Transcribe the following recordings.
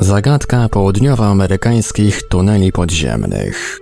Zagadka południowoamerykańskich tuneli podziemnych.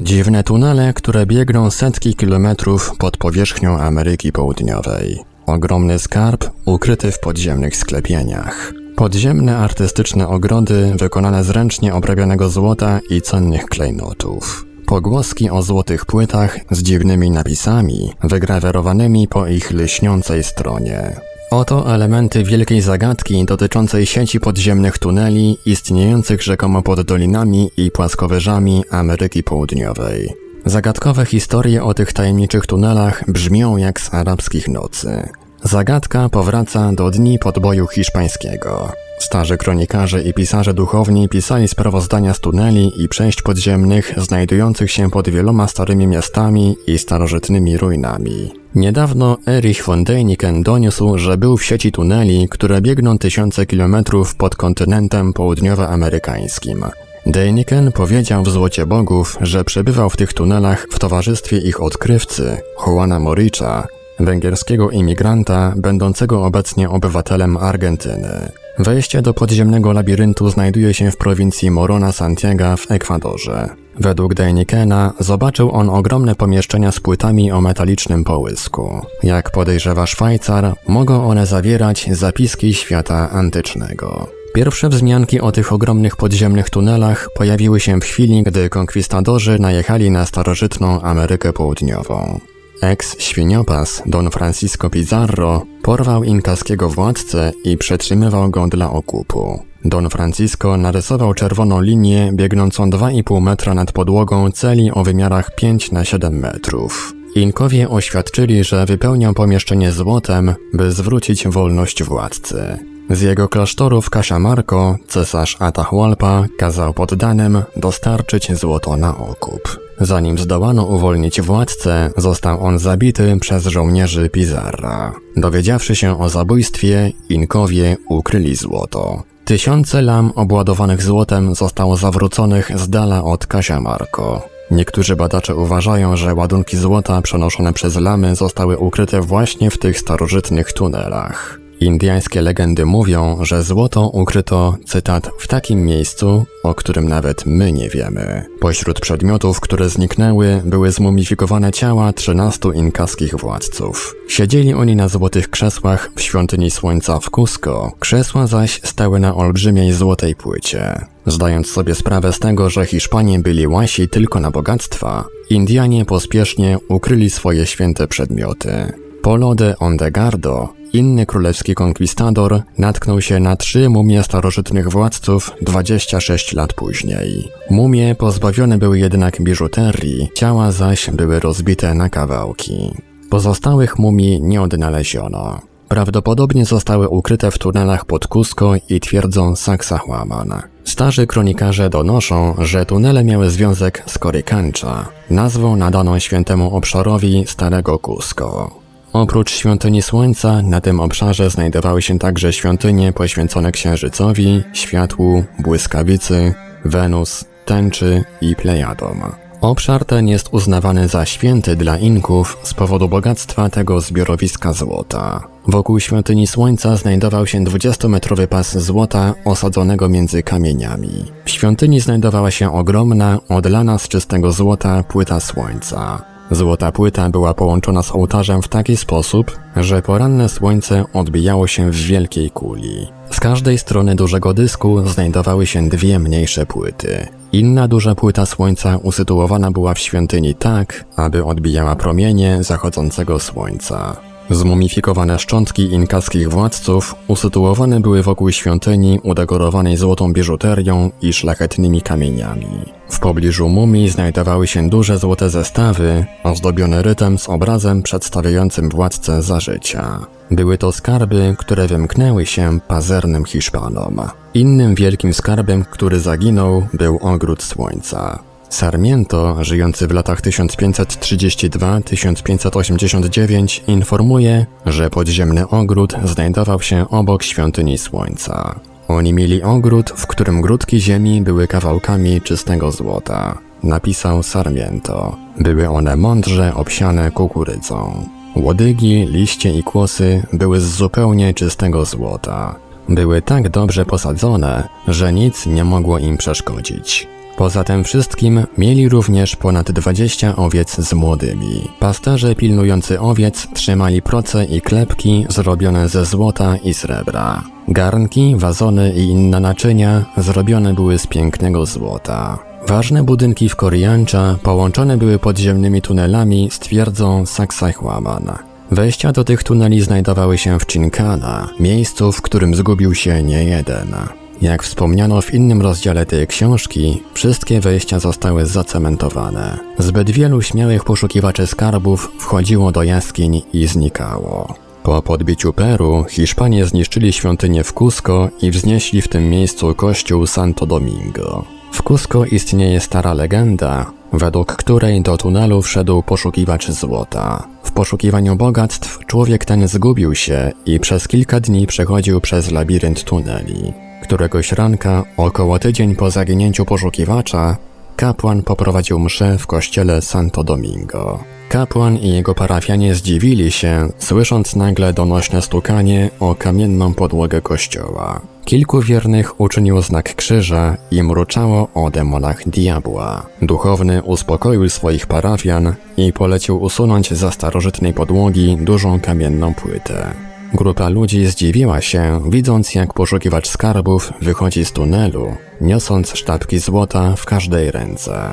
Dziwne tunele, które biegną setki kilometrów pod powierzchnią Ameryki Południowej. Ogromny skarb ukryty w podziemnych sklepieniach. Podziemne artystyczne ogrody wykonane z ręcznie obrabianego złota i cennych klejnotów. Pogłoski o złotych płytach z dziwnymi napisami, wygrawerowanymi po ich lśniącej stronie. Oto elementy wielkiej zagadki dotyczącej sieci podziemnych tuneli istniejących rzekomo pod dolinami i płaskowyżami Ameryki Południowej. Zagadkowe historie o tych tajemniczych tunelach brzmią jak z arabskich nocy. Zagadka powraca do dni podboju hiszpańskiego. Starzy kronikarze i pisarze duchowni pisali sprawozdania z tuneli i przejść podziemnych znajdujących się pod wieloma starymi miastami i starożytnymi ruinami. Niedawno Erich von Däniken doniósł, że był w sieci tuneli, które biegną tysiące kilometrów pod kontynentem południowoamerykańskim. Däniken powiedział w Złocie Bogów, że przebywał w tych tunelach w towarzystwie ich odkrywcy, Juana Moricza, węgierskiego imigranta będącego obecnie obywatelem Argentyny. Wejście do podziemnego labiryntu znajduje się w prowincji Morona Santiago w Ekwadorze. Według Deinikena zobaczył on ogromne pomieszczenia z płytami o metalicznym połysku. Jak podejrzewa Szwajcar, mogą one zawierać zapiski świata antycznego. Pierwsze wzmianki o tych ogromnych podziemnych tunelach pojawiły się w chwili, gdy konkwistadorzy najechali na starożytną Amerykę Południową. Ex-świniopas Don Francisco Pizarro porwał inkaskiego władcę i przetrzymywał go dla okupu. Don Francisco narysował czerwoną linię biegnącą 2,5 metra nad podłogą celi o wymiarach 5 na 7 metrów. Inkowie oświadczyli, że wypełniał pomieszczenie złotem, by zwrócić wolność władcy. Z jego klasztoru w Cajamarco cesarz Atahualpa kazał poddanym dostarczyć złoto na okup. Zanim zdołano uwolnić władcę, został on zabity przez żołnierzy Pizarra. Dowiedziawszy się o zabójstwie, Inkowie ukryli złoto. Tysiące lam obładowanych złotem zostało zawróconych z dala od Cajamarco. Niektórzy badacze uważają, że ładunki złota przenoszone przez lamy zostały ukryte właśnie w tych starożytnych tunelach. Indiańskie legendy mówią, że złoto ukryto, cytat, w takim miejscu, o którym nawet my nie wiemy. Pośród przedmiotów, które zniknęły, były zmumifikowane ciała 13 inkaskich władców. Siedzieli oni na złotych krzesłach w świątyni słońca w Cusco, krzesła zaś stały na olbrzymiej złotej płycie. Zdając sobie sprawę z tego, że Hiszpanie byli łasi tylko na bogactwa, Indianie pospiesznie ukryli swoje święte przedmioty. Polo de Ondegardo Inny królewski konkwistador natknął się na trzy mumie starożytnych władców 26 lat później. Mumie pozbawione były jednak biżuterii, ciała zaś były rozbite na kawałki. Pozostałych mumii nie odnaleziono. Prawdopodobnie zostały ukryte w tunelach pod Cusco i twierdzą Saksahłaman. Starzy kronikarze donoszą, że tunele miały związek z Korykancza, nazwą nadaną świętemu obszarowi Starego Cusco. Oprócz świątyni Słońca, na tym obszarze znajdowały się także świątynie poświęcone Księżycowi, Światłu, Błyskawicy, Wenus, Tęczy i Plejadom. Obszar ten jest uznawany za święty dla Inków z powodu bogactwa tego zbiorowiska złota. Wokół świątyni Słońca znajdował się 20-metrowy pas złota osadzonego między kamieniami. W świątyni znajdowała się ogromna, odlana z czystego złota płyta Słońca. Złota płyta była połączona z ołtarzem w taki sposób, że poranne słońce odbijało się w wielkiej kuli. Z każdej strony dużego dysku znajdowały się dwie mniejsze płyty. Inna duża płyta słońca usytuowana była w świątyni tak, aby odbijała promienie zachodzącego słońca. Zmumifikowane szczątki inkaskich władców usytuowane były wokół świątyni udekorowanej złotą biżuterią i szlachetnymi kamieniami. W pobliżu mumii znajdowały się duże złote zestawy, ozdobione rytem z obrazem przedstawiającym władcę za życia. Były to skarby, które wymknęły się pazernym Hiszpanom. Innym wielkim skarbem, który zaginął, był ogród słońca. Sarmiento, żyjący w latach 1532-1589, informuje, że podziemny ogród znajdował się obok świątyni Słońca. Oni mieli ogród, w którym grudki ziemi były kawałkami czystego złota. Napisał Sarmiento. Były one mądrze obsiane kukurydzą. Łodygi, liście i kłosy były z zupełnie czystego złota. były tak dobrze posadzone, że nic nie mogło im przeszkodzić. Poza tym wszystkim mieli również ponad 20 owiec z młodymi. Pasterze pilnujący owiec trzymali proce i klepki zrobione ze złota i srebra. Garnki, wazony i inne naczynia zrobione były z pięknego złota. Ważne budynki w Koriancza połączone były podziemnymi tunelami z twierdzą Saksajchłaman. Wejścia do tych tuneli znajdowały się w Chinkana, miejscu, w którym zgubił się niejeden. Jak wspomniano w innym rozdziale tej książki, wszystkie wejścia zostały zacementowane. Zbyt wielu śmiałych poszukiwaczy skarbów wchodziło do jaskiń i znikało. Po podbiciu Peru Hiszpanie zniszczyli świątynię w Cusco i wznieśli w tym miejscu kościół Santo Domingo. W Cusco istnieje stara legenda, według której do tunelu wszedł poszukiwacz złota. W poszukiwaniu bogactw człowiek ten zgubił się i przez kilka dni przechodził przez labirynt tuneli. Któregoś ranka, około tydzień po zaginięciu poszukiwacza, kapłan poprowadził mszę w kościele Santo Domingo. Kapłan i jego parafianie zdziwili się, słysząc nagle donośne stukanie o kamienną podłogę kościoła. Kilku wiernych uczyniło znak krzyża i mruczało o demonach diabła. Duchowny uspokoił swoich parafian i polecił usunąć za starożytnej podłogi dużą kamienną płytę. Grupa ludzi zdziwiła się, widząc jak poszukiwacz skarbów wychodzi z tunelu, niosąc sztabki złota w każdej ręce.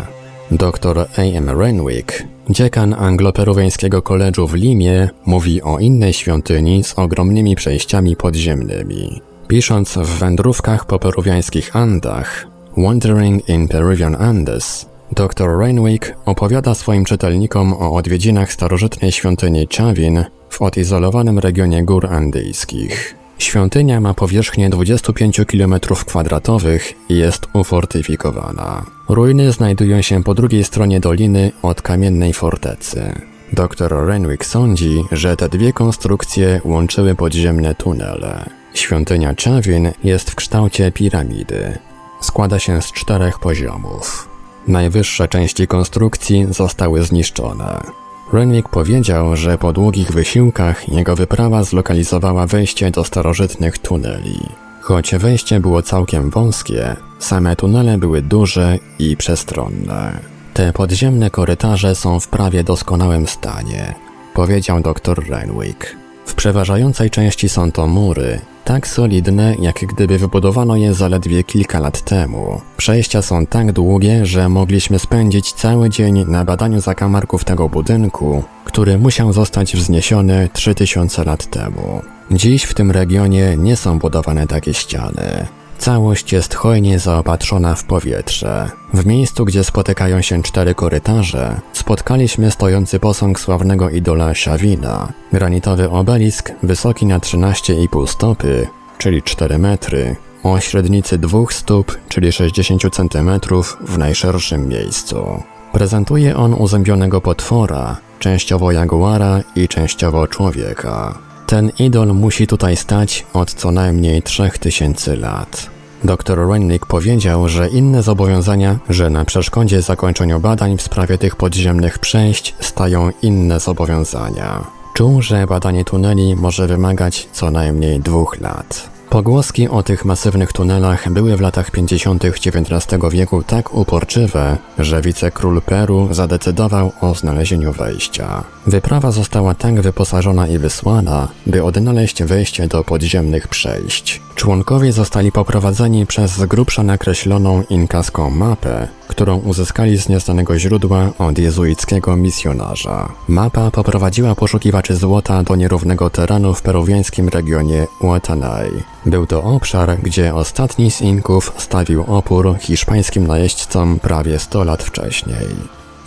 Dr A.M. Renwick, dziekan angloperuwiańskiego koledżu w Limie, mówi o innej świątyni z ogromnymi przejściami podziemnymi. Pisząc w wędrówkach po peruwiańskich Andach, Wandering in Peruvian Andes, dr Renwick opowiada swoim czytelnikom o odwiedzinach starożytnej świątyni Chavin w odizolowanym regionie gór andyjskich. Świątynia ma powierzchnię 25 km2 i jest ufortyfikowana. Ruiny znajdują się po drugiej stronie doliny od kamiennej fortecy. Dr Renwick sądzi, że te dwie konstrukcje łączyły podziemne tunele. Świątynia Chavin jest w kształcie piramidy. Składa się z czterech poziomów. Najwyższe części konstrukcji zostały zniszczone. Renwick powiedział, że po długich wysiłkach jego wyprawa zlokalizowała wejście do starożytnych tuneli. Choć wejście było całkiem wąskie, same tunele były duże i przestronne. Te podziemne korytarze są w prawie doskonałym stanie, powiedział dr Renwick. W przeważającej części są to mury, tak solidne, jak gdyby wybudowano je zaledwie kilka lat temu. Przejścia są tak długie, że mogliśmy spędzić cały dzień na badaniu zakamarków tego budynku, który musiał zostać wzniesiony 3000 lat temu. Dziś w tym regionie nie są budowane takie ściany. Całość jest hojnie zaopatrzona w powietrze. W miejscu, gdzie spotykają się cztery korytarze, spotkaliśmy stojący posąg sławnego idola Shawina, granitowy obelisk wysoki na 13,5 stopy, czyli 4 metry, o średnicy 2 stóp, czyli 60 cm w najszerszym miejscu. Prezentuje on uzębionego potwora, częściowo jaguara i częściowo człowieka. Ten idol musi tutaj stać od co najmniej 3000 lat. Dr Rennick powiedział, że inne zobowiązania, że na przeszkodzie zakończeniu badań w sprawie tych podziemnych przejść stają inne zobowiązania. Czuł, że badanie tuneli może wymagać co najmniej dwóch lat. Pogłoski o tych masywnych tunelach były w latach 50. XIX wieku tak uporczywe, że wicekról Peru zadecydował o znalezieniu wejścia. Wyprawa została tak wyposażona i wysłana, by odnaleźć wejście do podziemnych przejść. Członkowie zostali poprowadzeni przez z grubsza nakreśloną inkaską mapę, którą uzyskali z nieznanego źródła od jezuickiego misjonarza. Mapa poprowadziła poszukiwaczy złota do nierównego terenu w peruwiańskim regionie Uatanay. Był to obszar, gdzie ostatni z Inków stawił opór hiszpańskim najeźdźcom prawie 100 lat wcześniej.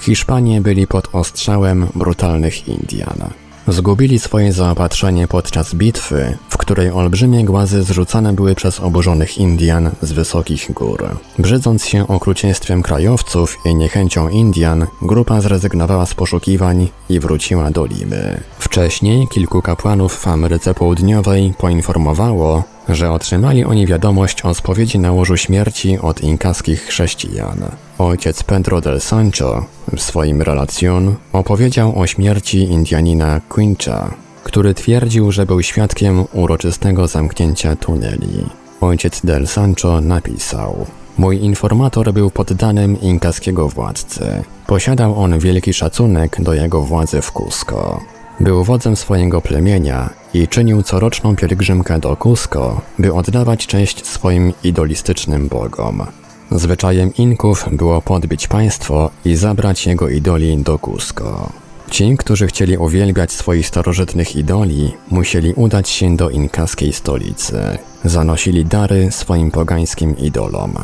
Hiszpanie byli pod ostrzałem brutalnych Indian. Zgubili swoje zaopatrzenie podczas bitwy, w której olbrzymie głazy zrzucane były przez oburzonych Indian z wysokich gór. Brzydząc się okrucieństwem krajowców i niechęcią Indian, grupa zrezygnowała z poszukiwań i wróciła do Limy. Wcześniej kilku kapłanów w Ameryce Południowej poinformowało, że otrzymali oni wiadomość o spowiedzi na łożu śmierci od inkaskich chrześcijan. Ojciec Pedro del Sancho w swoim relacjon opowiedział o śmierci Indianina Quincha. który twierdził, że był świadkiem uroczystego zamknięcia tuneli. Ojciec Del Sancho napisał: Mój informator był poddanym inkaskiego władcy. Posiadał on wielki szacunek do jego władzy w Cusco. Był wodzem swojego plemienia i czynił coroczną pielgrzymkę do Cusco, by oddawać cześć swoim idolistycznym bogom. Zwyczajem Inków było podbić państwo i zabrać jego idoli do Cusco. Ci, którzy chcieli uwielbiać swoich starożytnych idoli, musieli udać się do inkaskiej stolicy. Zanosili dary swoim pogańskim idolom.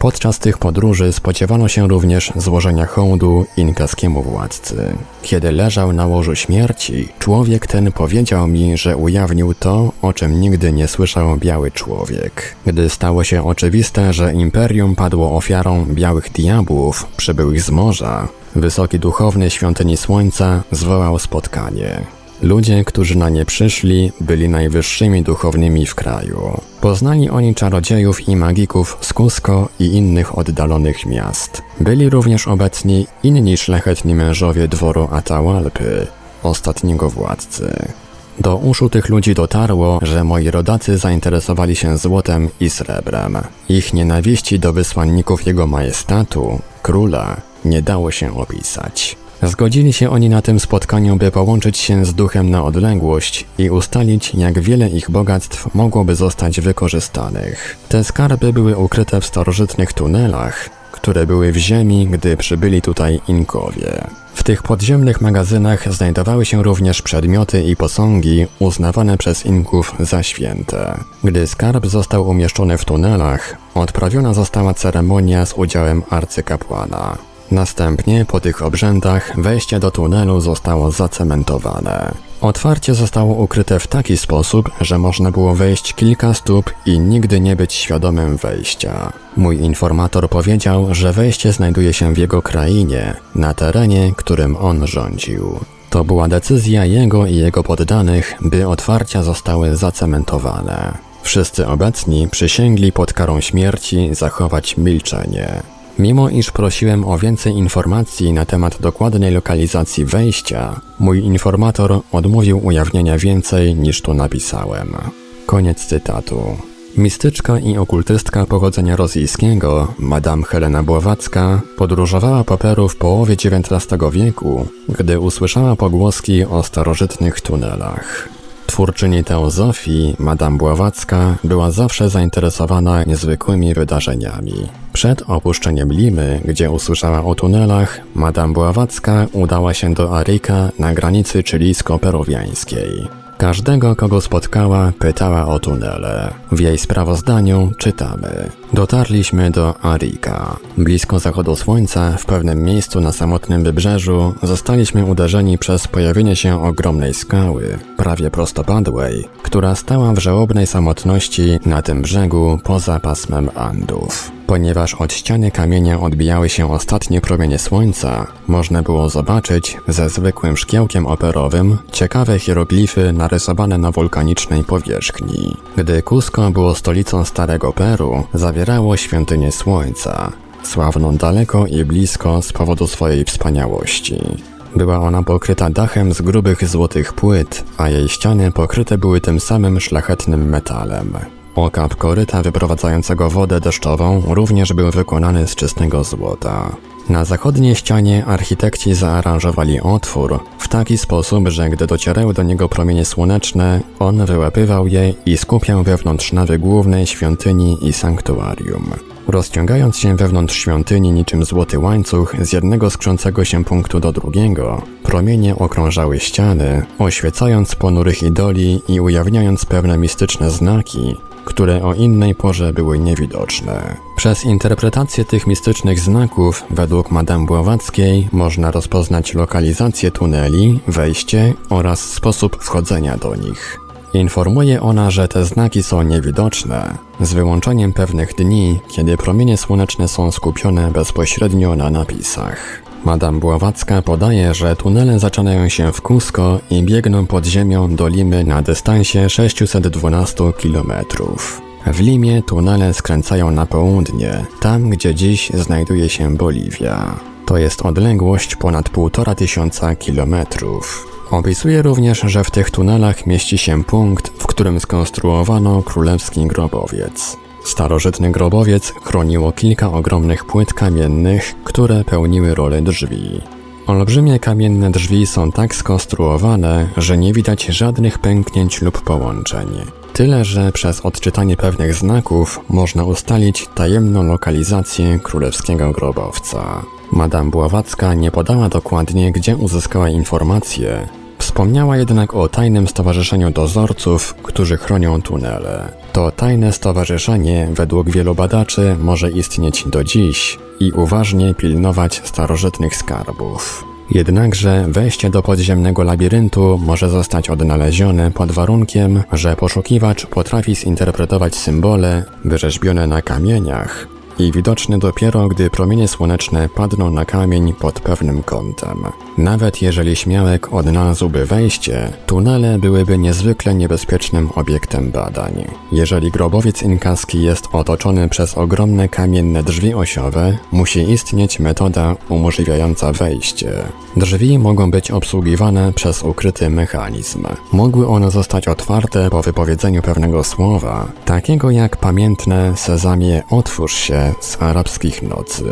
Podczas tych podróży spodziewano się również złożenia hołdu inkaskiemu władcy. Kiedy leżał na łożu śmierci, człowiek ten powiedział mi, że ujawnił to, o czym nigdy nie słyszał biały człowiek. Gdy stało się oczywiste, że imperium padło ofiarą białych diabłów przybyłych z morza, wysoki duchowny świątyni słońca zwołał spotkanie. Ludzie, którzy na nie przyszli, byli najwyższymi duchownymi w kraju. Poznali oni czarodziejów i magików z Cusco i innych oddalonych miast. Byli również obecni inni szlachetni mężowie dworu Atahualpy, ostatniego władcy. Do uszu tych ludzi dotarło, że moi rodacy zainteresowali się złotem i srebrem. Ich nienawiści do wysłanników jego majestatu, króla, nie dało się opisać. Zgodzili się oni na tym spotkaniu, by połączyć się z duchem na odległość i ustalić, jak wiele ich bogactw mogłoby zostać wykorzystanych. Te skarby były ukryte w starożytnych tunelach, które były w ziemi, gdy przybyli tutaj Inkowie. W tych podziemnych magazynach znajdowały się również przedmioty i posągi uznawane przez Inków za święte. Gdy skarb został umieszczony w tunelach, odprawiona została ceremonia z udziałem arcykapłana. Następnie po tych obrzędach wejście do tunelu zostało zacementowane. Otwarcie zostało ukryte w taki sposób, że można było wejść kilka stóp i nigdy nie być świadomym wejścia. Mój informator powiedział, że wejście znajduje się w jego krainie, na terenie, którym on rządził. To była decyzja jego i jego poddanych, by otwarcia zostały zacementowane. Wszyscy obecni przysięgli pod karą śmierci zachować milczenie. Mimo iż prosiłem o więcej informacji na temat dokładnej lokalizacji wejścia, mój informator odmówił ujawnienia więcej niż tu napisałem. Koniec cytatu. Mistyczka i okultystka pochodzenia rosyjskiego, Madame Helena Bławacka, podróżowała po Peru w połowie XIX wieku, gdy usłyszała pogłoski o starożytnych tunelach. Twórczyni teozofii, Madame Bławacka, była zawsze zainteresowana niezwykłymi wydarzeniami. Przed opuszczeniem Limy, gdzie usłyszała o tunelach, Madame Bławacka udała się do Arika na granicy chilijsko-peruwiańskiej. Każdego, kogo spotkała, pytała o tunele. W jej sprawozdaniu czytamy. Dotarliśmy do Arika. Blisko zachodu słońca, w pewnym miejscu na samotnym wybrzeżu, zostaliśmy uderzeni przez pojawienie się ogromnej skały, prawie prostopadłej, która stała w żałobnej samotności na tym brzegu poza pasmem Andów. Ponieważ od ściany kamienia odbijały się ostatnie promienie słońca, można było zobaczyć ze zwykłym szkiełkiem operowym ciekawe hieroglify narysowane na wulkanicznej powierzchni. Gdy Cusco było stolicą Starego Peru, zawierało świątynię słońca, sławną daleko i blisko z powodu swojej wspaniałości. Była ona pokryta dachem z grubych złotych płyt, a jej ściany pokryte były tym samym szlachetnym metalem. Okap koryta wyprowadzającego wodę deszczową również był wykonany z czystego złota. Na zachodniej ścianie architekci zaaranżowali otwór w taki sposób, że gdy docierały do niego promienie słoneczne, on wyłapywał je i skupiał wewnątrz nawy głównej świątyni i sanktuarium. Rozciągając się wewnątrz świątyni niczym złoty łańcuch z jednego skrzącego się punktu do drugiego, promienie okrążały ściany, oświecając ponurych idoli i ujawniając pewne mistyczne znaki, które o innej porze były niewidoczne. Przez interpretację tych mistycznych znaków, według Madame Bławackiej, można rozpoznać lokalizację tuneli, wejście oraz sposób wchodzenia do nich. Informuje ona, że te znaki są niewidoczne, z wyłączeniem pewnych dni, kiedy promienie słoneczne są skupione bezpośrednio na napisach. Madame Bławacka podaje, że tunele zaczynają się w Cusco i biegną pod ziemią do Limy na dystansie 612 km. W Limie tunele skręcają na południe, tam gdzie dziś znajduje się Boliwia. To jest odległość ponad półtora tysiąca kilometrów. Opisuje również, że w tych tunelach mieści się punkt, w którym skonstruowano królewski grobowiec. Starożytny grobowiec chroniło kilka ogromnych płyt kamiennych, które pełniły rolę drzwi. Olbrzymie kamienne drzwi są tak skonstruowane, że nie widać żadnych pęknięć lub połączeń. Tyle, że przez odczytanie pewnych znaków można ustalić tajemną lokalizację królewskiego grobowca. Madame Bławacka nie podała dokładnie, gdzie uzyskała informacje. Wspomniała jednak o tajnym stowarzyszeniu dozorców, którzy chronią tunele. To tajne stowarzyszenie, według wielu badaczy, może istnieć do dziś i uważnie pilnować starożytnych skarbów. Jednakże wejście do podziemnego labiryntu może zostać odnalezione pod warunkiem, że poszukiwacz potrafi zinterpretować symbole wyrzeźbione na kamieniach i widoczny dopiero, gdy promienie słoneczne padną na kamień pod pewnym kątem. Nawet jeżeli śmiałek odnalazłby wejście, tunele byłyby niezwykle niebezpiecznym obiektem badań. Jeżeli grobowiec inkaski jest otoczony przez ogromne kamienne drzwi osiowe, musi istnieć metoda umożliwiająca wejście. Drzwi mogą być obsługiwane przez ukryty mechanizm. Mogły one zostać otwarte po wypowiedzeniu pewnego słowa, takiego jak pamiętne sezamie otwórz się z arabskich nocy.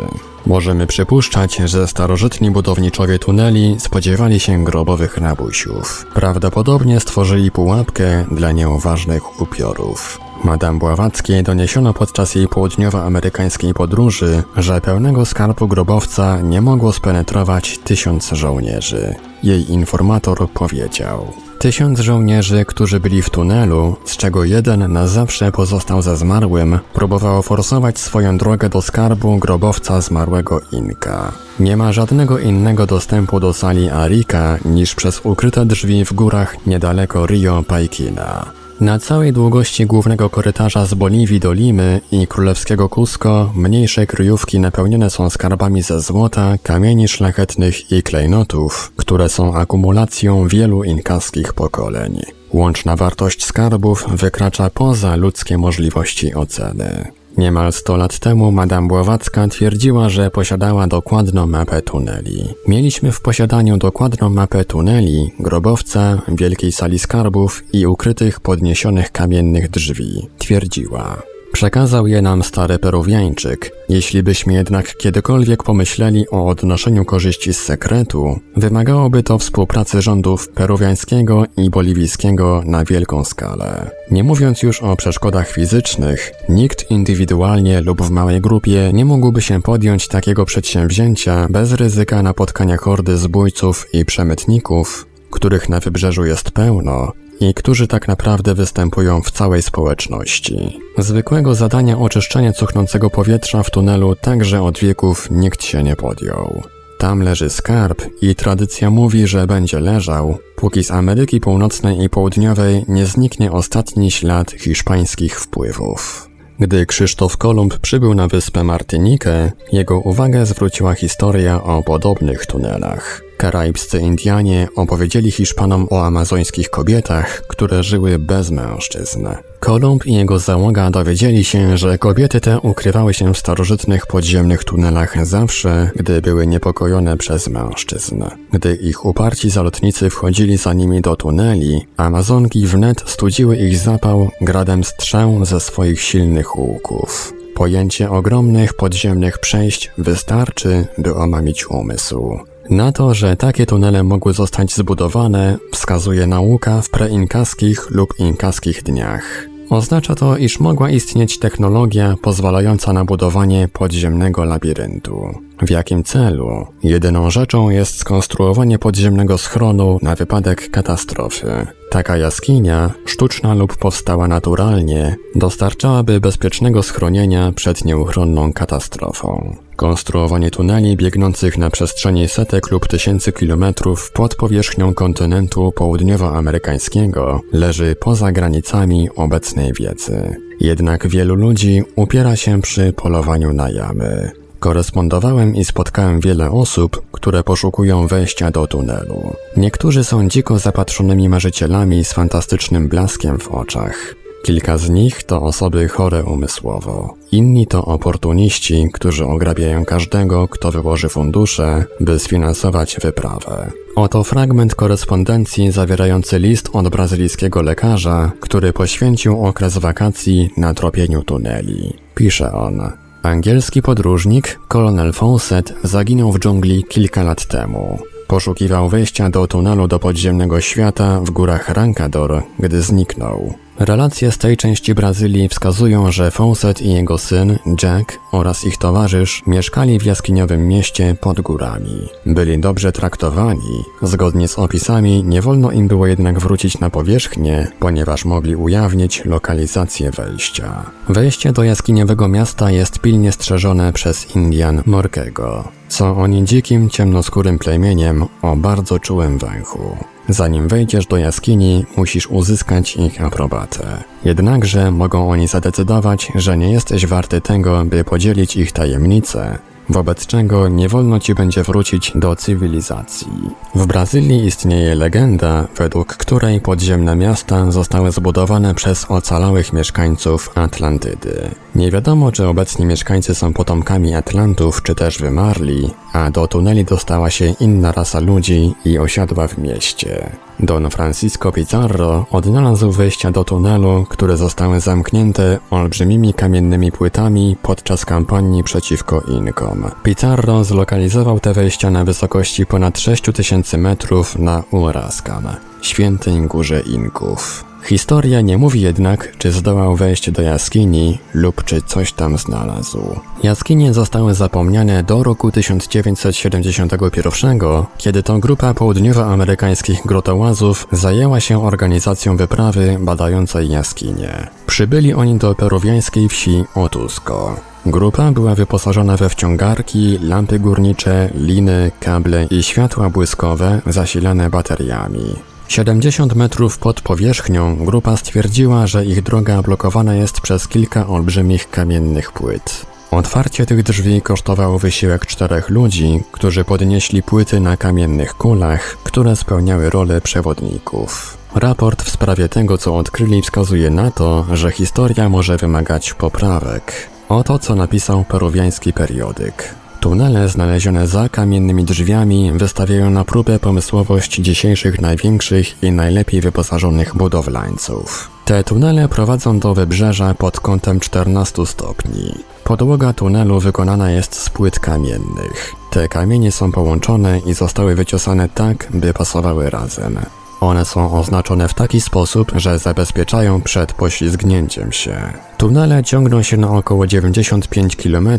Możemy przypuszczać, że starożytni budowniczowie tuneli spodziewali się grobowych rabusiów. Prawdopodobnie stworzyli pułapkę dla nieuważnych upiorów. Madame Bławackiej doniesiono podczas jej południowoamerykańskiej podróży, że pełnego skarbu grobowca nie mogło spenetrować tysiąc żołnierzy. Jej informator powiedział: Tysiąc żołnierzy, którzy byli w tunelu, z czego jeden na zawsze pozostał ze zmarłym, próbowało forsować swoją drogę do skarbu grobowca zmarłego Inka. Nie ma żadnego innego dostępu do sali Arika niż przez ukryte drzwi w górach niedaleko Rio Paikina. Na całej długości głównego korytarza z Boliwii do Limy i królewskiego Cusco mniejsze kryjówki napełnione są skarbami ze złota, kamieni szlachetnych i klejnotów, które są akumulacją wielu inkaskich pokoleń. Łączna wartość skarbów wykracza poza ludzkie możliwości oceny. Niemal 100 lat temu Madame Bławacka twierdziła, że posiadała dokładną mapę tuneli. Mieliśmy w posiadaniu dokładną mapę tuneli, grobowca, wielkiej sali skarbów i ukrytych podniesionych kamiennych drzwi. Twierdziła. Przekazał je nam stary peruwiańczyk. Jeśli byśmy jednak kiedykolwiek pomyśleli o odnoszeniu korzyści z sekretu, wymagałoby to współpracy rządów peruwiańskiego i boliwijskiego na wielką skalę. Nie mówiąc już o przeszkodach fizycznych, nikt indywidualnie lub w małej grupie nie mógłby się podjąć takiego przedsięwzięcia bez ryzyka napotkania hordy zbójców i przemytników, których na wybrzeżu jest pełno, i którzy tak naprawdę występują w całej społeczności. Zwykłego zadania oczyszczania cuchnącego powietrza w tunelu także od wieków nikt się nie podjął. Tam leży skarb i tradycja mówi, że będzie leżał, póki z Ameryki Północnej i Południowej nie zniknie ostatni ślad hiszpańskich wpływów. Gdy Krzysztof Kolumb przybył na wyspę Martynikę, jego uwagę zwróciła historia o podobnych tunelach. Karaibscy Indianie opowiedzieli Hiszpanom o amazońskich kobietach, które żyły bez mężczyzn. Kolumb i jego załoga dowiedzieli się, że kobiety te ukrywały się w starożytnych podziemnych tunelach zawsze, gdy były niepokojone przez mężczyzn. Gdy ich uparci zalotnicy wchodzili za nimi do tuneli, Amazonki wnet studziły ich zapał gradem strzał ze swoich silnych łuków. Pojęcie ogromnych podziemnych przejść wystarczy, by omamić umysł. Na to, że takie tunele mogły zostać zbudowane, wskazuje nauka w preinkaskich lub inkaskich dniach. Oznacza to, iż mogła istnieć technologia pozwalająca na budowanie podziemnego labiryntu. W jakim celu? Jedyną rzeczą jest skonstruowanie podziemnego schronu na wypadek katastrofy. Taka jaskinia, sztuczna lub powstała naturalnie, dostarczałaby bezpiecznego schronienia przed nieuchronną katastrofą. Konstruowanie tuneli biegnących na przestrzeni setek lub tysięcy kilometrów pod powierzchnią kontynentu południowoamerykańskiego leży poza granicami obecnej wiedzy. Jednak wielu ludzi upiera się przy polowaniu na jamy. Korespondowałem i spotkałem wiele osób, które poszukują wejścia do tunelu. Niektórzy są dziko zapatrzonymi marzycielami z fantastycznym blaskiem w oczach. Kilka z nich to osoby chore umysłowo. Inni to oportuniści, którzy ograbiają każdego, kto wyłoży fundusze, by sfinansować wyprawę. Oto fragment korespondencji zawierający list od brazylijskiego lekarza, który poświęcił okres wakacji na tropieniu tuneli. Pisze on. Angielski podróżnik, kolonel Fawcett, zaginął w dżungli kilka lat temu. Poszukiwał wejścia do tunelu do podziemnego świata w górach Rancador, gdy zniknął. Relacje z tej części Brazylii wskazują, że Fawcett i jego syn, Jack oraz ich towarzysz mieszkali w jaskiniowym mieście pod górami. Byli dobrze traktowani, zgodnie z opisami nie wolno im było jednak wrócić na powierzchnię, ponieważ mogli ujawnić lokalizację wejścia. Wejście do jaskiniowego miasta jest pilnie strzeżone przez Indian Morkego. Są oni dzikim, ciemnoskórym plemieniem o bardzo czułym węchu. Zanim wejdziesz do jaskini, musisz uzyskać ich aprobatę. Jednakże mogą oni zadecydować, że nie jesteś warty tego, by podzielić ich tajemnice, wobec czego nie wolno ci będzie wrócić do cywilizacji. W Brazylii istnieje legenda, według której podziemne miasta zostały zbudowane przez ocalałych mieszkańców Atlantydy. Nie wiadomo, czy obecni mieszkańcy są potomkami Atlantów, czy też wymarli, a do tuneli dostała się inna rasa ludzi i osiadła w mieście. Don Francisco Pizarro odnalazł wejścia do tunelu, które zostały zamknięte olbrzymimi kamiennymi płytami podczas kampanii przeciwko Inkom. Pizarro zlokalizował te wejścia na wysokości ponad 6000 metrów na Uoraskan, świętej górze Inków. Historia nie mówi jednak, czy zdołał wejść do jaskini lub czy coś tam znalazł. Jaskinie zostały zapomniane do roku 1971, kiedy to grupa południowoamerykańskich grotołazów zajęła się organizacją wyprawy badającej jaskinie. Przybyli oni do peruwiańskiej wsi Otusko. Grupa była wyposażona we wciągarki, lampy górnicze, liny, kable i światła błyskowe zasilane bateriami. 70 metrów pod powierzchnią grupa stwierdziła, że ich droga blokowana jest przez kilka olbrzymich kamiennych płyt. Otwarcie tych drzwi kosztowało wysiłek czterech ludzi, którzy podnieśli płyty na kamiennych kulach, które spełniały rolę przewodników. Raport w sprawie tego, co odkryli, wskazuje na to, że historia może wymagać poprawek. Oto co napisał peruwiański periodyk. Tunele znalezione za kamiennymi drzwiami wystawiają na próbę pomysłowość dzisiejszych największych i najlepiej wyposażonych budowlańców. Te tunele prowadzą do wybrzeża pod kątem 14 stopni. Podłoga tunelu wykonana jest z płyt kamiennych. Te kamienie są połączone i zostały wyciosane tak, by pasowały razem. One są oznaczone w taki sposób, że zabezpieczają przed poślizgnięciem się. Tunele ciągną się na około 95 km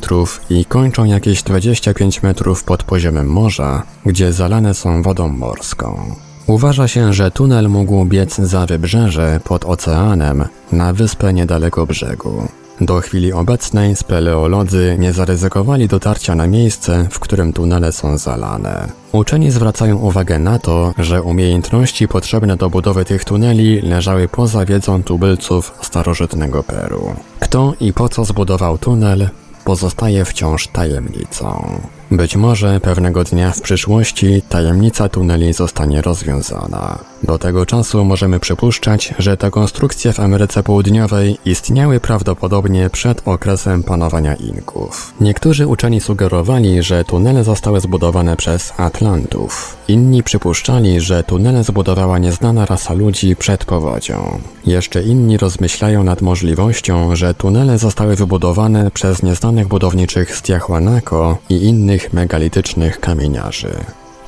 i kończą jakieś 25 metrów pod poziomem morza, gdzie zalane są wodą morską. Uważa się, że tunel mógł biec za wybrzeże pod oceanem na wyspę niedaleko brzegu. Do chwili obecnej speleolodzy nie zaryzykowali dotarcia na miejsce, w którym tunele są zalane. Uczeni zwracają uwagę na to, że umiejętności potrzebne do budowy tych tuneli leżały poza wiedzą tubylców starożytnego Peru. Kto i po co zbudował tunel, pozostaje wciąż tajemnicą. Być może pewnego dnia w przyszłości tajemnica tuneli zostanie rozwiązana. Do tego czasu możemy przypuszczać, że te konstrukcje w Ameryce Południowej istniały prawdopodobnie przed okresem panowania Inków. Niektórzy uczeni sugerowali, że tunele zostały zbudowane przez Atlantów. Inni przypuszczali, że tunele zbudowała nieznana rasa ludzi przed powodzią. Jeszcze inni rozmyślają nad możliwością, że tunele zostały wybudowane przez nieznanych budowniczych z Tiahuanaco i innych megalitycznych kamieniarzy.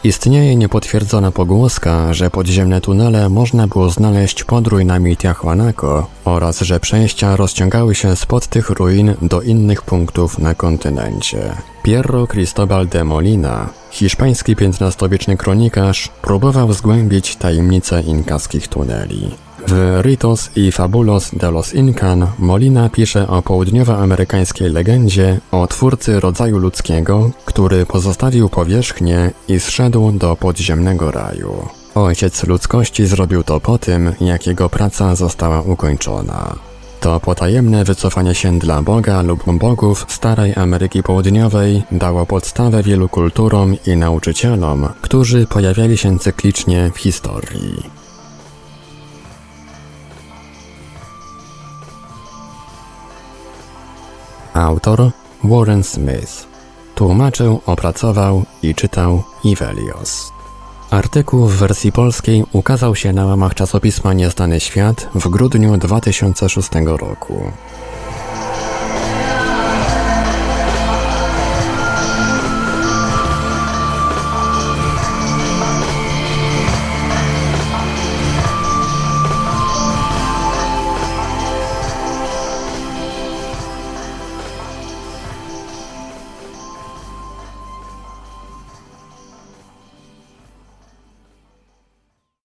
Istnieje niepotwierdzona pogłoska, że podziemne tunele można było znaleźć pod ruinami Tiahuanaco oraz że przejścia rozciągały się spod tych ruin do innych punktów na kontynencie. Pierro Cristobal de Molina, hiszpański XV-wieczny kronikarz, próbował zgłębić tajemnice inkaskich tuneli. W Ritos i Fabulos de los Incan Molina pisze o południowoamerykańskiej legendzie o twórcy rodzaju ludzkiego, który pozostawił powierzchnię i zszedł do podziemnego raju. Ojciec ludzkości zrobił to po tym, jak jego praca została ukończona. To potajemne wycofanie się dla Boga lub bogów starej Ameryki Południowej dało podstawę wielu kulturom i nauczycielom, którzy pojawiali się cyklicznie w historii. Autor Warren Smith. Tłumaczył, opracował i czytał Ivelios. Artykuł w wersji polskiej ukazał się na łamach czasopisma Nieznany Świat w grudniu 2006 roku.